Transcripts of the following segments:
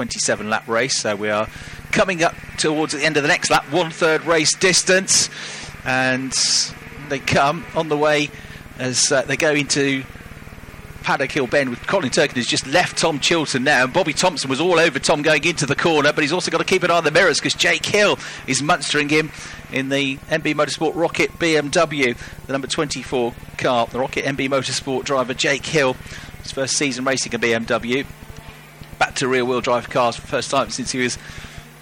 27 lap race. So we are coming up towards the end of the next lap, one third race distance. And they come on the way as uh, they go into Paddock Hill Bend with Colin Turkin has just left Tom Chilton now. And Bobby Thompson was all over Tom going into the corner, but he's also got to keep an eye on the mirrors because Jake Hill is munstering him in the MB Motorsport ROKiT BMW, the number 24 car. The ROKiT MB Motorsport driver Jake Hill, his first season racing a BMW. Back to rear wheel drive cars for the first time since he was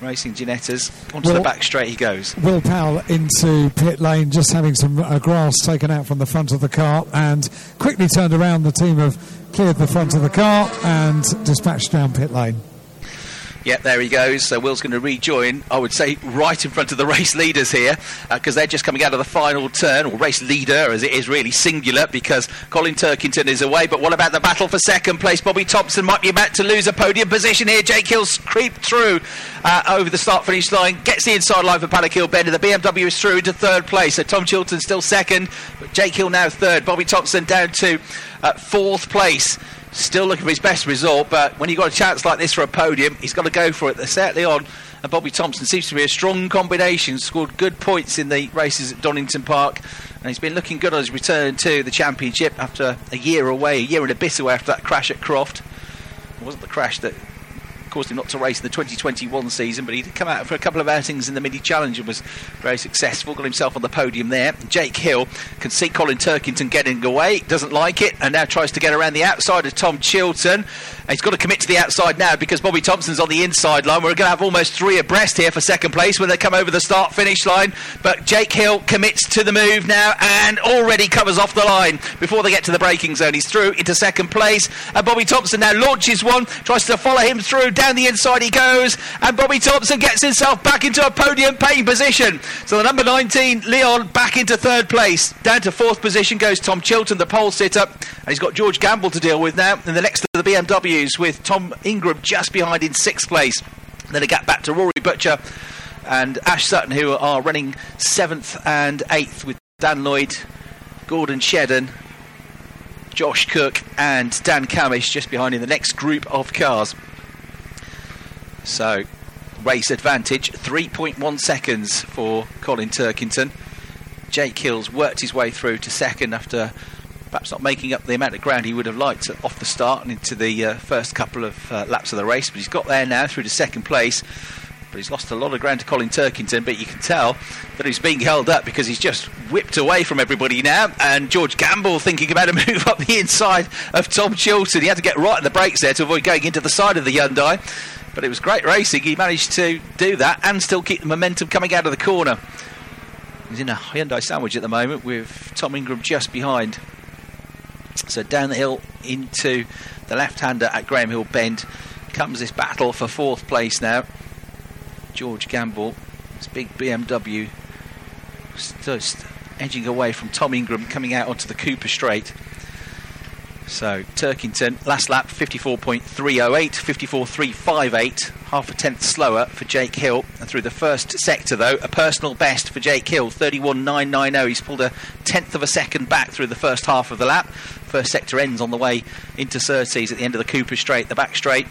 Racing Ginettas. Onto the back straight he goes. Will Powell into pit lane, just having some uh, grass taken out from the front of the car, and quickly turned around. The team have cleared the front of the car and dispatched down pit lane. There he goes. So Will's going to rejoin, I would say, right in front of the race leaders here, because uh, they're just coming out of the final turn, or race leader, as it is really singular, because Colin Turkington is away. But what about the battle for second place? Bobby Thompson might be about to lose a podium position here. Jake Hill's creeped through uh, over the start finish line, gets the inside line for Paddock Hill Bend, and the BMW is through into third place. So Tom Chilton still second, but Jake Hill now third. Bobby Thompson down to uh, fourth place. Still looking for his best result, but when you've got a chance like this for a podium, he's got to go for it. They're certainly on. And Bobby Thompson seems to be a strong combination. Scored good points in the races at Donington Park, and he's been looking good on his return to the championship after a year away, a year and a bit away after that crash at Croft. It wasn't the crash that caused him not to race in the 2021 season, but he'd come out for a couple of outings in the Mini Challenge and was very successful. Got himself on the podium there. Jake Hill can see Colin Turkington getting away, doesn't like it, and now tries to get around the outside of Tom Chilton. He's got to commit to the outside now because Bobby Thompson's on the inside line. We're going to have almost three abreast here for second place when they come over the start finish line. But Jake Hill commits to the move now and already covers off the line before they get to the braking zone. He's through into second place, and Bobby Thompson now launches one, tries to follow him through down the inside he goes, and Bobby Thompson gets himself back into a podium paying position. So the number 19, Leon, back into third place. Down to fourth position goes Tom Chilton, the pole sitter, and he's got George Gamble to deal with now. And the next of the BMWs with Tom Ingram just behind in sixth place. Then a gap back to Rory Butcher and Ash Sutton, who are running seventh and eighth with Dan Lloyd, Gordon Shedden, Josh Cook, and Dan Cammish just behind in the next group of cars. So, race advantage 3.1 seconds for Colin Turkington. Jake Hills worked his way through to second after perhaps not making up the amount of ground he would have liked off the start and into the uh, first couple of uh, laps of the race. But he's got there now through to second place. But he's lost a lot of ground to Colin Turkington. But you can tell that he's being held up because he's just whipped away from everybody now. And George Gamble thinking about a move up the inside of Tom Chilton. He had to get right in the brakes there to avoid going into the side of the Hyundai. But it was great racing. He managed to do that and still keep the momentum coming out of the corner. He's in a Hyundai sandwich at the moment with Tom Ingram just behind. So down the hill into the left-hander at Graham Hill Bend comes this battle for fourth place now. George Gamble, this big BMW, just edging away from Tom Ingram coming out onto the Cooper Straight. So Turkington, last lap 54.308, 54.358, half a tenth slower for Jake Hill. And through the first sector, though, a personal best for Jake Hill, 31.990. He's pulled a tenth of a second back through the first half of the lap. First sector ends on the way into Surtees at the end of the Cooper Straight, the back straight.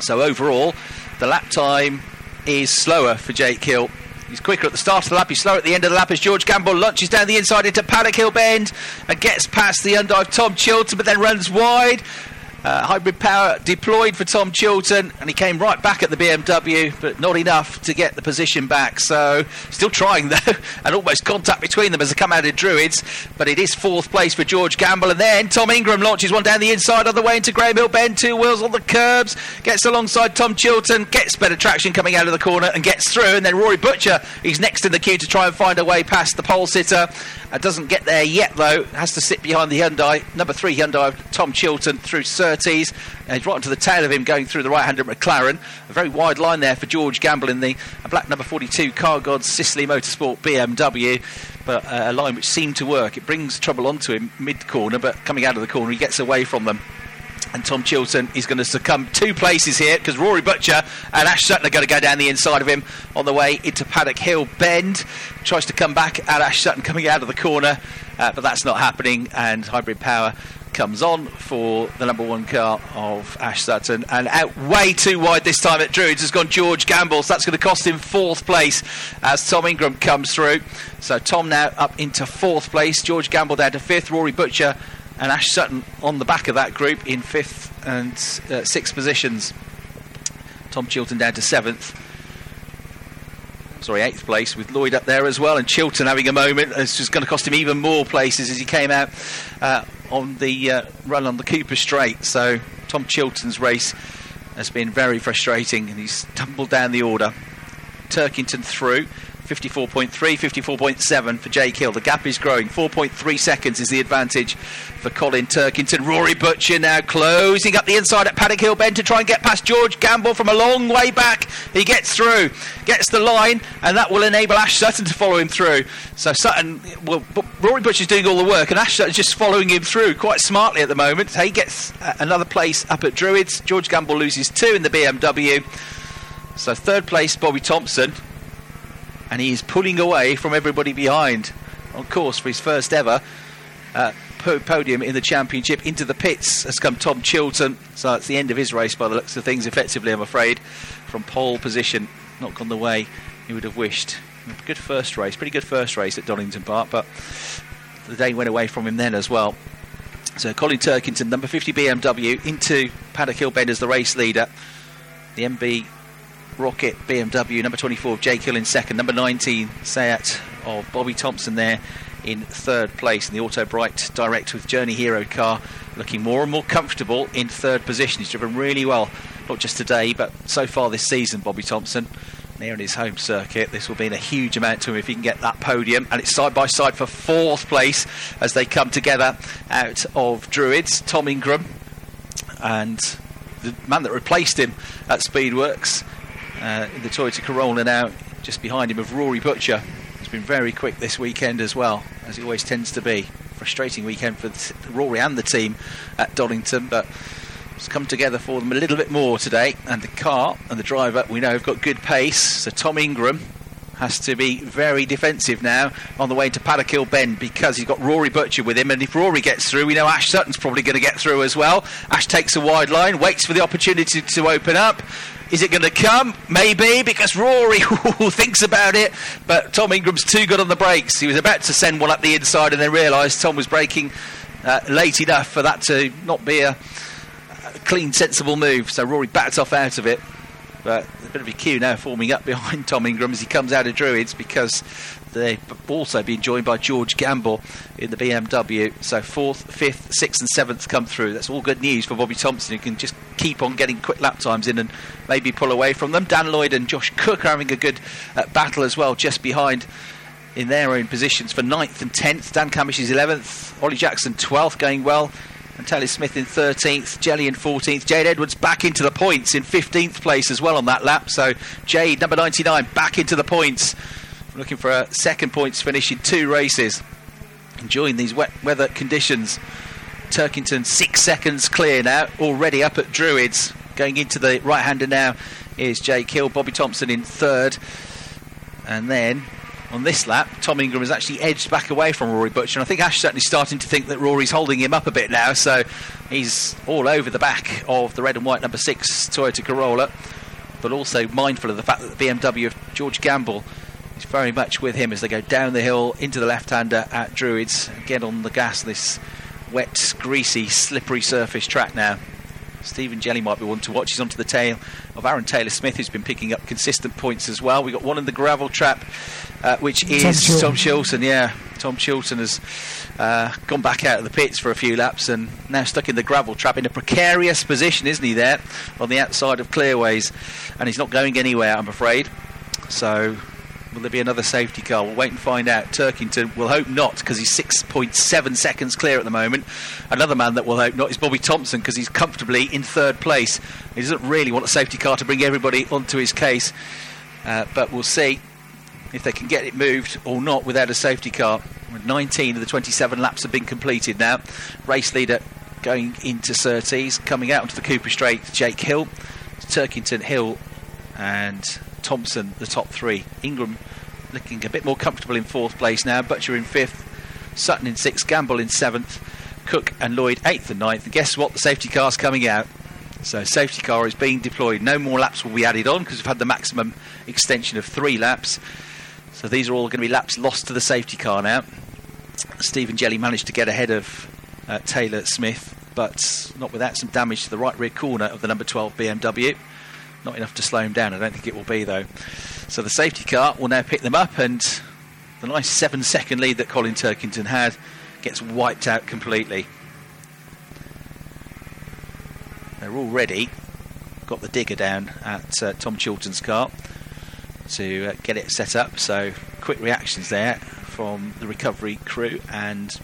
So overall, the lap time is slower for Jake Hill He's quicker at the start of the lap, he's slower at the end of the lap as George Gamble lunges down the inside into Paddock Hill Bend and gets past the Hyundai of Tom Chilton, but then runs wide. Uh, hybrid power deployed for Tom Chilton, and he came right back at the BMW, but not enough to get the position back. So, still trying though, and almost contact between them as they come out of Druids. But it is fourth place for George Gamble, and then Tom Ingram launches one down the inside on the way into Graham Hill Bend, two wheels on the curbs, gets alongside Tom Chilton, gets better traction coming out of the corner, and gets through. And then Rory Butcher, he's next in the queue to try and find a way past the pole sitter. Uh, doesn't get there yet though, has to sit behind the Hyundai, number three Hyundai, Tom Chilton through Surtees. Uh, he's right onto the tail of him going through the right-hander McLaren. A very wide line there for George Gamble in the black number 42 Car Gods Ciceley Motorsport BMW. But uh, a line which seemed to work. It brings trouble onto him mid-corner, but coming out of the corner, he gets away from them and Tom Chilton is going to succumb two places here because Rory Butcher and Ash Sutton are going to go down the inside of him on the way into Paddock Hill Bend. Tries to come back at Ash Sutton coming out of the corner, uh, but that's not happening. And Hybrid Power comes on for the number one car of Ash Sutton and out way too wide this time at Druids has gone George Gamble so that's going to cost him fourth place as Tom Ingram comes through so Tom now up into fourth place George Gamble down to fifth Rory Butcher and Ash Sutton on the back of that group in fifth and uh, sixth positions Tom Chilton down to seventh sorry, eighth place with Lloyd up there as well, and Chilton having a moment. It's just going to cost him even more places as he came out uh, on the uh, run on the Cooper Straight. So Tom Chilton's race has been very frustrating, and he's tumbled down the order. Turkington through. 54.3, 54.7 for Jake Hill. The gap is growing. 4.3 seconds is the advantage for Colin Turkington. Rory Butcher now closing up the inside at Paddock Hill Bend to try and get past George Gamble from a long way back. He gets through, gets the line, and that will enable Ash Sutton to follow him through. So Sutton, well, Rory Butcher's doing all the work, and Ash Sutton's just following him through quite smartly at the moment. He gets uh, another place up at Druids. George Gamble loses two in the BMW. So third place, Bobby Thompson and he is pulling away from everybody behind on course for his first ever uh, podium in the championship. Into the pits has come Tom Chilton, so it's the end of his race by the looks of things, effectively, I'm afraid, from pole position. Not gone the way he would have wished. Good first race, pretty good first race at Donington Park, but the day went away from him then as well. So Colin Turkington, number 50 BMW, into Paddock Hill Bend as the race leader. The MB ROKiT BMW, number 24 of Jake Hill in second, number 19 Seat of Bobby Thompson there in third place. And the Autobrite Direct with Journey Hero car looking more and more comfortable in third position. He's driven really well, not just today, but so far this season, Bobby Thompson. There in his home circuit, this will mean a huge amount to him if he can get that podium. And it's side by side for fourth place as they come together out of Druids. Tom Ingram and the man that replaced him at Speedworks uh, the Toyota Corolla now, just behind him of Rory Butcher. He's been very quick this weekend as well, as he always tends to be. Frustrating weekend for Rory and the team at Donington, but it's come together for them a little bit more today. And the car and the driver, we know, have got good pace. So Tom Ingram has to be very defensive now on the way to Paddock Hill Bend because he's got Rory Butcher with him. And if Rory gets through, we know Ash Sutton's probably going to get through as well. Ash takes a wide line, waits for the opportunity to open up. Is it going to come? Maybe, because Rory thinks about it. But Tom Ingram's too good on the brakes. He was about to send one up the inside and then realised Tom was braking uh, late enough for that to not be a, a clean, sensible move. So Rory backed off out of it. But a bit of a queue now forming up behind Tom Ingram as he comes out of Druids because they've also been joined by George Gamble in the BMW. So fourth, fifth, sixth, and seventh come through. That's all good news for Bobby Thompson, who can just keep on getting quick lap times in and maybe pull away from them. Dan Lloyd and Josh Cook are having a good uh, battle as well, just behind in their own positions for ninth and 10th. Dan Cammish is 11th, Ollie Jackson 12th, going well and Smith in 13th, Jelley in 14th. Jade Edwards back into the points in 15th place as well on that lap. So Jade, number 99, back into the points. Looking for a second points finish in two races. Enjoying these wet weather conditions. Turkington six seconds clear now, already up at Druids. Going into the right hander now is Jake Hill, Bobby Thompson in third. And then on this lap, Tom Ingram has actually edged back away from Rory Butcher. And I think Ash is certainly starting to think that Rory's holding him up a bit now. So he's all over the back of the red and white number six Toyota Corolla, but also mindful of the fact that the BMW of George Gamble is very much with him as they go down the hill into the left-hander at Druids. Get on the gas, this wet, greasy, slippery surface track now. Stephen Jelley might be one to watch. He's onto the tail of Aron Taylor Smith, who's been picking up consistent points as well. We've got one in the gravel trap, uh, which is Tom Chilton. Yeah, Tom Chilton has uh, gone back out of the pits for a few laps and now stuck in the gravel trap in a precarious position, isn't he, there on the outside of Clearways? And he's not going anywhere, I'm afraid. So Will there be another safety car? We'll wait and find out. Turkington will hope not because he's 6.7 seconds clear at the moment. Another man that will hope not is Bobby Thompson because he's comfortably in third place. He doesn't really want a safety car to bring everybody onto his case, uh, but we'll see if they can get it moved or not without a safety car. 19 of the 27 laps have been completed now. Race leader going into Surtees, coming out onto the Cooper Straight, Jake Hill, Turkington Hill, and Thompson, the top three. Ingram looking a bit more comfortable in fourth place now. Butcher in fifth. Sutton in sixth. Gamble in seventh. Cook and Lloyd eighth and ninth. And guess what? The safety car's coming out. So safety car is being deployed. No more laps will be added on because we've had the maximum extension of three laps. So these are all going to be laps lost to the safety car now. Stephen Jelley managed to get ahead of uh, Taylor Smith, but not without some damage to the right rear corner of the number 12 BMW. Not enough to slow him down. I don't think it will be though. So the safety car will now pick them up, and the nice seven-second lead that Colin Turkington had gets wiped out completely. They're already got the digger down at uh, Tom Chilton's car to uh, get it set up. So quick reactions there from the recovery crew, and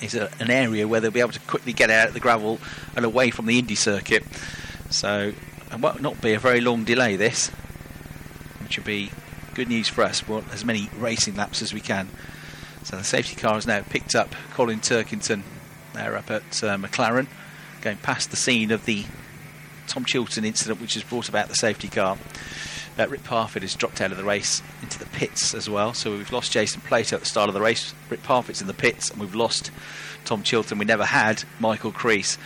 it's a, an area where they'll be able to quickly get out of the gravel and away from the Indy circuit. So it won't not be a very long delay. This, which would be good news for us. We want as many racing laps as we can. So the safety car has now picked up Colin Turkington. They're up at uh, McLaren, going past the scene of the Tom Chilton incident, which has brought about the safety car. Uh, Rick Parfitt has dropped out of the race into the pits as well. So we've lost Jason Plato at the start of the race. Rick Parfitt's in the pits, and we've lost Tom Chilton. We never had Michael Crees,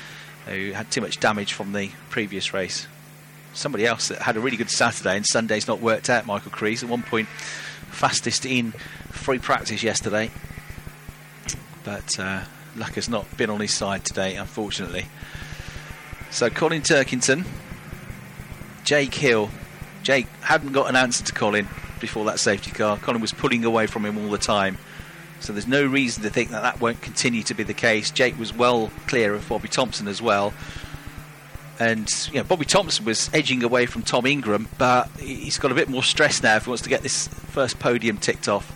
who had too much damage from the previous race. Somebody else that had a really good Saturday and Sunday's not worked out, Michael Crees. At one point, fastest in free practice yesterday. But uh, luck has not been on his side today, unfortunately. So Colin Turkington, Jake Hill. Jake hadn't got an answer to Colin before that safety car. Colin was pulling away from him all the time. So there's no reason to think that that won't continue to be the case. Jake was well clear of Bobby Thompson as well. And you know, Bobby Thompson was edging away from Tom Ingram, but he's got a bit more stress now if he wants to get this first podium ticked off.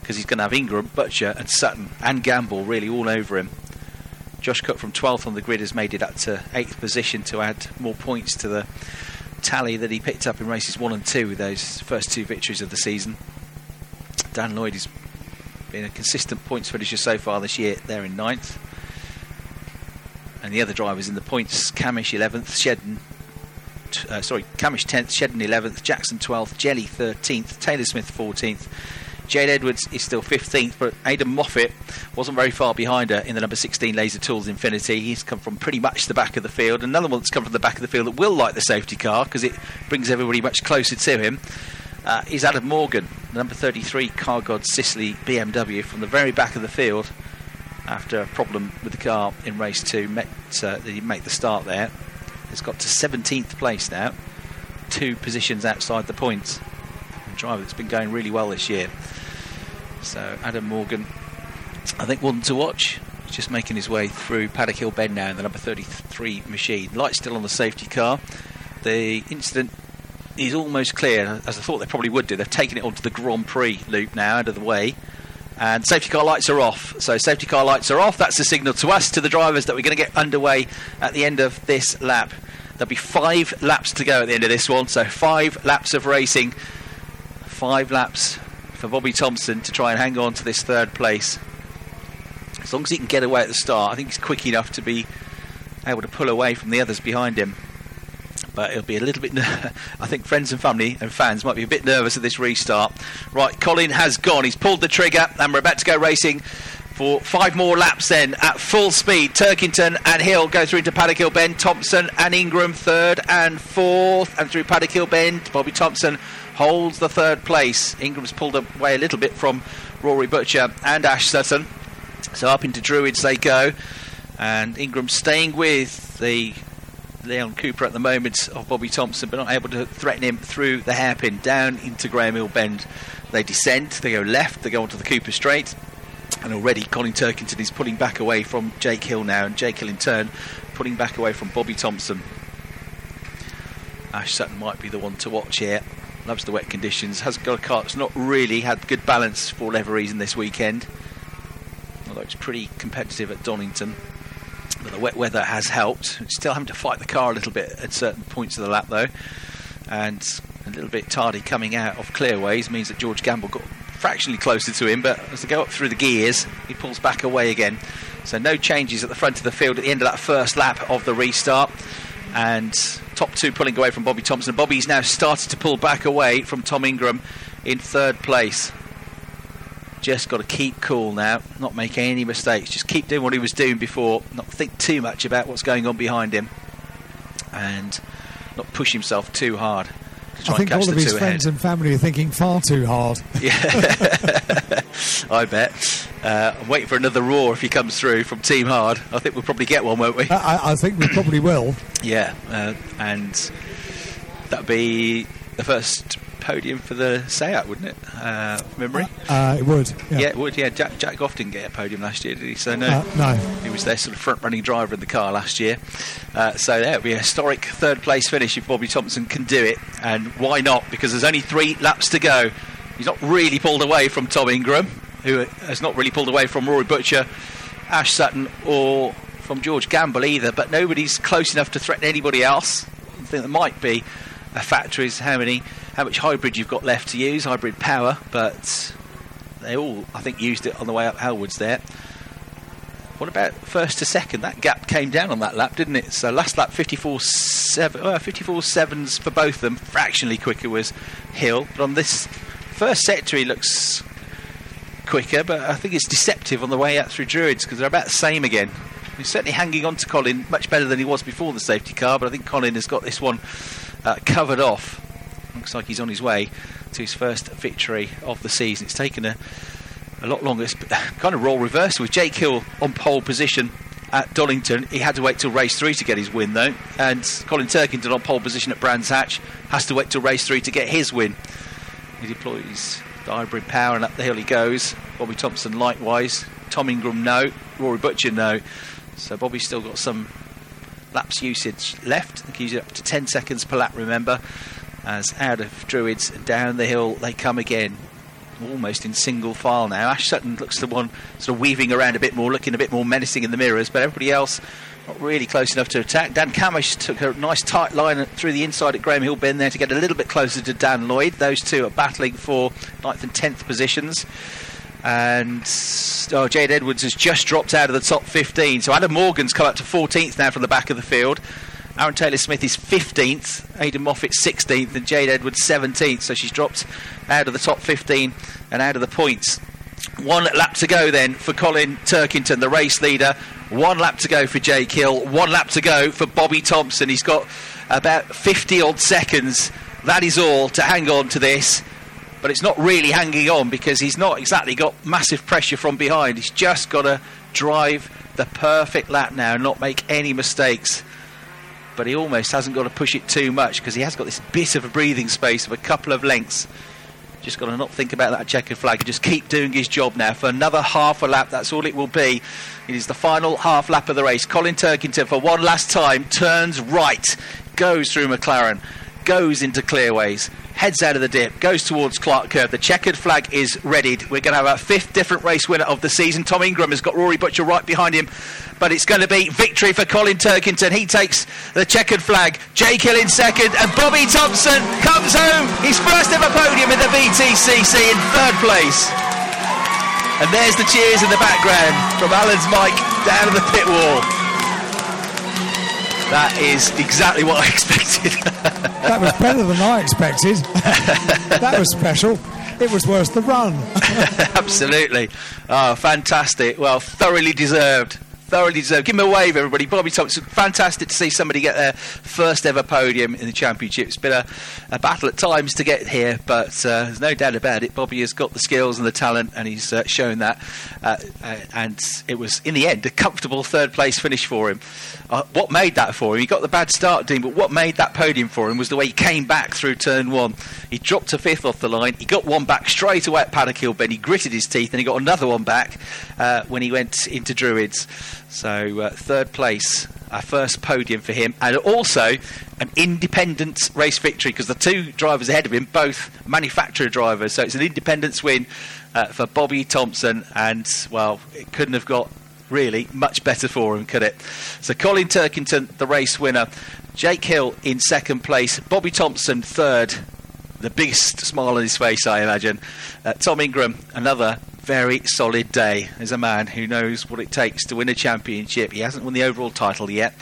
Because he's going to have Ingram, Butcher, and Sutton and Gamble really all over him. Josh Cook from 12th on the grid has made it up to 8th position to add more points to the tally that he picked up in races 1 and 2 with those first two victories of the season. Dan Lloyd has been a consistent points finisher so far this year, they're in ninth. And the other drivers in the points Cammish 11th, Shedden, uh, sorry, Cammish 10th, Shedden 11th, Jackson 12th, Jelley 13th, Taylor Smith 14th. Jade Edwards is still 15th, but Aiden Moffat wasn't very far behind her in the number 16 Laser Tools Infiniti. He's come from pretty much the back of the field. Another one that's come from the back of the field that will like the safety car because it brings everybody much closer to him uh, is Adam Morgan, the number 33 Car God Ciceley BMW from the very back of the field after a problem with the car in race two. Met, uh, he make the start there. It's got to 17th place now, two positions outside the points. Driver that's been going really well this year. So Adam Morgan, I think one to watch. Just making his way through Paddock Hill Bend now in the number 33 machine. Light still on the safety car. The incident is almost clear, as I thought they probably would do. They've taken it onto the Grand Prix loop now, out of the way. And safety car lights are off. So safety car lights are off. That's the signal to us, to the drivers, that we're going to get underway at the end of this lap. There'll be five laps to go at the end of this one. So five laps of racing. Five laps for Bobby Thompson to try and hang on to this third place. As long as he can get away at the start, I think he's quick enough to be able to pull away from the others behind him. But it'll be a little bit. Ner- I think friends and family and fans might be a bit nervous at this restart. Right, Colin has gone. He's pulled the trigger, and we're about to go racing for five more laps then at full speed. Turkington and Hill go through into Paddock Hill Bend. Thompson and Ingram third and fourth, and through Paddock Hill Bend. Bobby Thompson holds the third place. Ingram's pulled away a little bit from Rory Butcher and Ash Sutton. So up into Druids they go. And Ingram staying with the Leon Cupra at the moment of Bobby Thompson, but not able to threaten him through the hairpin down into Graham Hill Bend. They descend, they go left, they go onto the Cooper Straight. And already Colin Turkington is pulling back away from Jake Hill now, and Jake Hill in turn pulling back away from Bobby Thompson. Ash Sutton might be the one to watch here loves the wet conditions. Has got a car that's not really had good balance for whatever reason this weekend. Although it's pretty competitive at Donington. But the wet weather has helped. Still having to fight the car a little bit at certain points of the lap though. And a little bit tardy coming out of clearways means that George Gamble got fractionally closer to him, but as they go up through the gears, he pulls back away again. So no changes at the front of the field at the end of that first lap of the restart. And top two pulling away from Bobby Thompson. Bobby's now started to pull back away from Tom Ingram in third place. just got to keep cool now, not make any mistakes. Just keep doing what he was doing before, not think too much about what's going on behind him, and not push himself too hard. I think all of his friends ahead. and family are thinking far too hard. Yeah, I bet. Uh, I'm waiting for another roar if he comes through from Team Hard. I think we'll probably get one, won't we? I, I think we probably will. Yeah, uh, and that'd be the first podium for the SEAT, wouldn't it? Uh, memory? Uh, it would. Yeah. Yeah, it would. Yeah, Jack, Jack Goff didn't get a podium last year, did he? So no, Uh, no. he was their sort of front-running driver in the car last year. Uh, so yeah, it'll be a historic third-place finish if Bobby Thompson can do it, and why not? Because there's only three laps to go. He's not really pulled away from Tom Ingram, who has not really pulled away from Rory Butcher, Ash Sutton, or from George Gamble either. But nobody's close enough to threaten anybody else. I think that might be a factor is how many, how much hybrid you've got left to use, hybrid power. But they all, I think, used it on the way up Hailwoods there. What about first to second? That gap came down on that lap, didn't it? So last lap 54 7, uh, 54 sevens for both of them. Fractionally quicker was Hill, but on this first sector he looks quicker, but I think it's deceptive on the way out through Druids because they're about the same again. He's certainly hanging on to Colin much better than he was before the safety car, but I think Colin has got this one uh, covered off. Looks like he's on his way to his first victory of the season. It's taken a a lot longer. It's kind of role reversal with Jake Hill on pole position at Donington. He had to wait till race three to get his win, though. And Colin Turkington on pole position at Brands Hatch has to wait till race three to get his win. He deploys the hybrid power and up the hill he goes. Bobby Thompson likewise. Tom Ingram no. Rory Butcher no. So Bobby's still got some laps usage left. I think he's up to 10 seconds per lap, remember. As out of Druids down the hill they come again almost in single file now. Ash Sutton looks the one sort of weaving around a bit more, looking a bit more menacing in the mirrors, but everybody else not really close enough to attack. Dan Cammish took a nice tight line through the inside at Graham Hill Bend there to get a little bit closer to Dan Lloyd. Those two are battling for ninth and 10th positions. And oh, Jade Edwards has just dropped out of the top 15. So Adam Morgan's come up to 14th now from the back of the field. Aron Taylor Smith is 15th, Aiden Moffat 16th, and Jade Edwards 17th. So she's dropped out of the top 15 and out of the points. One lap to go then for Colin Turkington, the race leader. One lap to go for Jake Hill. One lap to go for Bobby Thompson. He's got about 50 odd seconds. That is all to hang on to this. But it's not really hanging on because he's not exactly got massive pressure from behind. He's just got to drive the perfect lap now and not make any mistakes but he almost hasn't got to push it too much because he has got this bit of a breathing space of a couple of lengths. Just got to not think about that checkered flag and just keep doing his job now for another half a lap. That's all it will be. It is the final half lap of the race. Colin Turkington, for one last time, turns right, goes through McLaren, goes into clearways, heads out of the dip, goes towards Clark Curve. The checkered flag is readied. We're going to have our fifth different race winner of the season. Tom Ingram has got Rory Butcher right behind him but it's going to be victory for Colin Turkington. He takes the checkered flag. Jake Hill in second, and Bobby Thompson comes home. His first ever podium in the BTCC in third place. And there's the cheers in the background from Alan's mic down at the pit wall. That is exactly what I expected. That was better than I expected. that was special. It was worth the run. Absolutely. Oh, fantastic. Well, thoroughly deserved. Thoroughly deserved. Give him a wave, everybody. Bobby Thompson, fantastic to see somebody get their first ever podium in the championship. It's been a, a battle at times to get here, but uh, there's no doubt about it. Bobby has got the skills and the talent, and he's uh, shown that. Uh, uh, and it was, in the end, a comfortable third place finish for him. Uh, what made that for him? He got the bad start, Dean, but what made that podium for him was the way he came back through turn one. He dropped to fifth off the line. He got one back straight away at Paddock Hill Bend. He gritted his teeth, and he got another one back uh, when he went into Druids. So uh, third place, our first podium for him, and also an independent race victory because the two drivers ahead of him, both manufacturer drivers. So it's an independence win uh, for Bobby Thompson, and well, it couldn't have got really much better for him, could it? So Colin Turkington, the race winner, Jake Hill in second place, Bobby Thompson third. The biggest smile on his face, I imagine. Uh, Tom Ingram, another very solid day as a man who knows what it takes to win a championship. He hasn't won the overall title yet,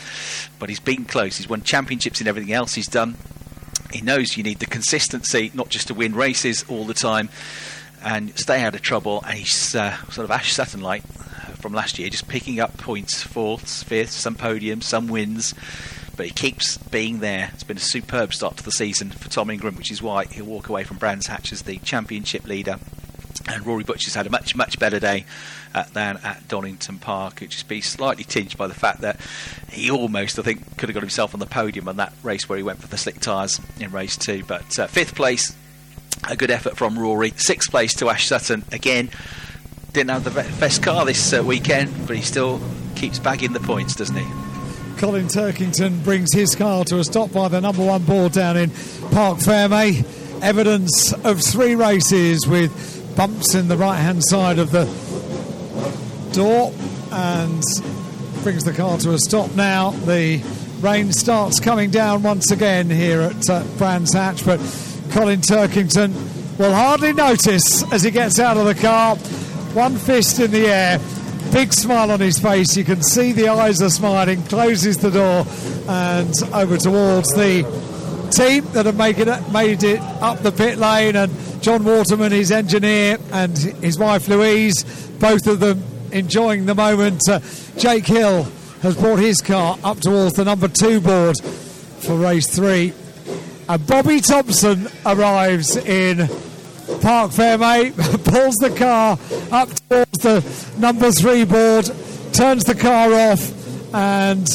but he's been close. He's won championships in everything else he's done. He knows you need the consistency, not just to win races all the time. and stay out of trouble. And he's uh, sort of Ash Sutton like from last year, just picking up points, fourths, fifths, some podiums, some wins. But he keeps being there. It's been a superb start to the season for Tom Ingram, which is why he'll walk away from Brands Hatch as the championship leader. And Rory Butcher's had a much, much better day uh, than at Donington Park. It just be slightly tinged by the fact that he almost, I think, could have got himself on the podium on that race where he went for the slick tyres in race two. But uh, fifth place, a good effort from Rory. Sixth place to Ash Sutton again didn't have the best car this uh, weekend, but he still keeps bagging the points, doesn't he? Colin Turkington brings his car to a stop by the number one board down in Parc Ferme. Evidence of three races with bumps in the right hand side of the door and brings the car to a stop now. The rain starts coming down once again here at uh, Brands Hatch, but Colin Turkington will hardly notice as he gets out of the car one fist in the air, big smile on his face. You can see the eyes are smiling, closes the door, and over towards the team that have made it, made it up the pit lane. And John Waterman, his engineer, and his wife Louise, both of them enjoying the moment. Uh, Jake Hill has brought his car up towards the number two board for race three. And Bobby Thompson arrives in Parc Ferme, pulls the car up towards the number three board, turns the car off, and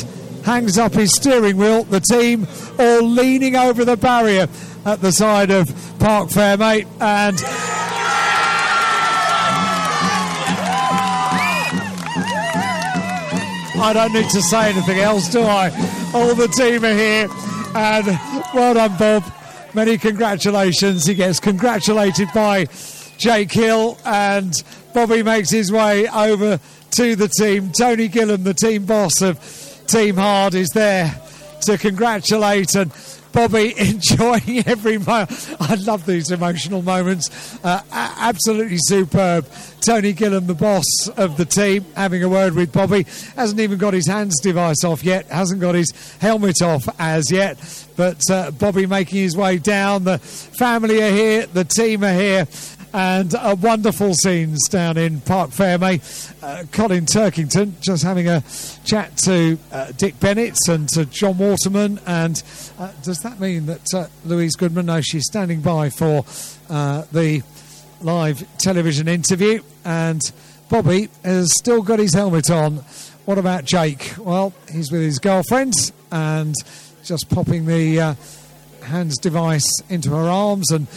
hangs up his steering wheel. The team all leaning over the barrier at the side of Parc Ferme, and I don't need to say anything else, do I? All the team are here, and well done, Bob. Many congratulations. He gets congratulated by Jake Hill, and Bobby makes his way over to the team. Tony Gillam, the team boss of Team Hard, is there to congratulate and Bobby enjoying every moment. I love these emotional moments. Uh, absolutely superb. Tony Gillam, the boss of the team, having a word with Bobby. Hasn't even got his hands device off yet, hasn't got his helmet off as yet. But uh, Bobby making his way down. The family are here, the team are here and uh, wonderful scenes down in Parc Ferme. Uh, Colin Turkington just having a chat to uh, Dick Bennett and to John Waterman. And uh, does that mean that uh, Louise Goodman? No, she's standing by for uh, the live television interview. And Bobby has still got his helmet on. What about Jake? Well, he's with his girlfriend and just popping the hands device into her arms and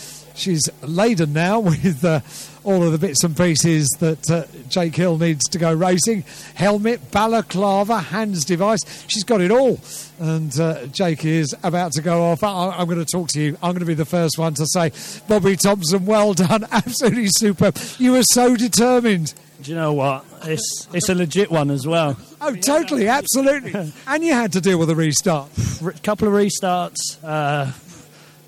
she's laden now with uh, all of the bits and pieces that uh, Jake Hill needs to go racing. Helmet, balaclava, hands device. She's got it all. And uh, Jake is about to go off. I- am going to talk to you. I'm going to be the first one to say, Bobby Thompson, well done. Absolutely superb. You were so determined. Do you know what? It's it's a legit one as well. Oh, totally, absolutely. and you had to deal with a restart. A couple of restarts.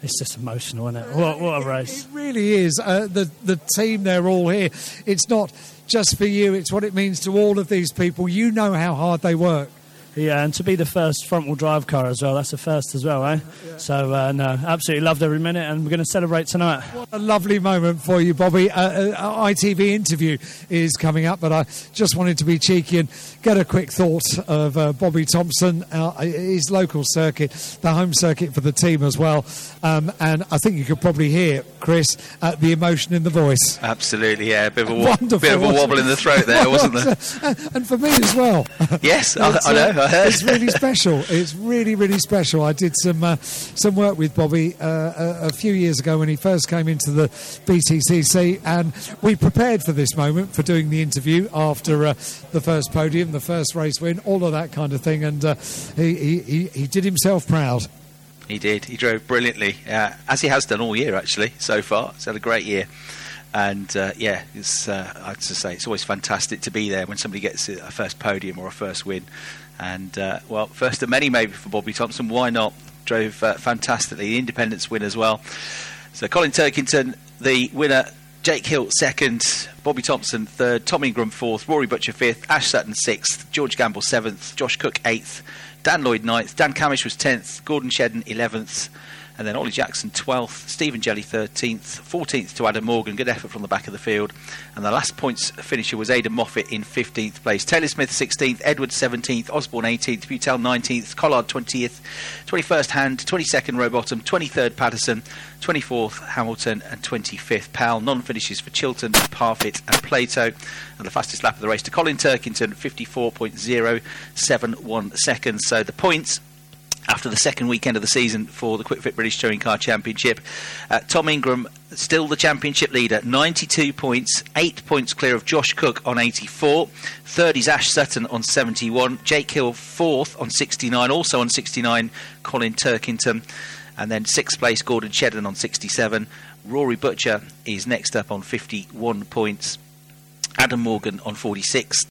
Uh, it's just emotional, isn't it? What, what a race! It really is. Uh, the the team, they're all here. It's not just for you. It's what it means to all of these people. You know how hard they work. Yeah, and to be the first front wheel drive car as well, that's a first as well, eh? Yeah. So, uh, no, absolutely loved every minute, and we're going to celebrate tonight. What a lovely moment for you, Bobby. Uh, uh, ITV interview is coming up, but I just wanted to be cheeky and get a quick thought of uh, Bobby Thompson, uh, his local circuit, the home circuit for the team as well. Um, and I think you could probably hear, Chris, uh, the emotion in the voice. Absolutely, yeah. A bit of a, wo- bit of a wobble in the throat there, wasn't there? and for me as well. Yes, I, I know it's really special. It's really, really special. I did some uh, some work with Bobby uh, a, a, few years ago when he first came into the BTCC, and we prepared for this moment for doing the interview after uh, the first podium, the first race win, all of that kind of thing, and uh, he, he, he did himself proud. He did. He drove brilliantly, uh, as he has done all year actually so far. He's had a great year and uh, yeah, it's uh, I'd just say it's always fantastic to be there when somebody gets a first podium or a first win. And uh, well, first of many maybe for Bobby Thompson. Why not? Drove uh, fantastically. The Independence win as well. So Colin Turkington, the winner. Jake Hill second, Bobby Thompson third, Tom Ingram fourth, Rory Butcher fifth, Ash Sutton sixth, George Gamble seventh, Josh Cook eighth, Dan Lloyd ninth, Dan Cammish was tenth, Gordon Shedden eleventh, and then Ollie Jackson 12th, Stephen Jelley 13th, 14th to Adam Morgan. Good effort from the back of the field. And the last points finisher was Aiden Moffat in 15th place. Taylor Smith 16th, Edwards 17th, Osborne 18th, Butel 19th, Collard 20th, 21st Hand, 22nd Rowbottom, 23rd Patterson, 24th Hamilton, and 25th Powell. Non finishes for Chilton, Parfitt, and Plato. And the fastest lap of the race to Colin Turkington, 54.071 seconds. So the points after the second weekend of the season for the Kwik Fit British Touring Car Championship. Uh, Tom Ingram, still the championship leader, 92 points, 8 points clear of Josh Cook on 84. Third is Ash Sutton on 71. Jake Hill, fourth on 69, also on 69, Colin Turkington. And then sixth place, Gordon Shedden on 67. Rory Butcher is next up on 51 points. Adam Morgan on 46.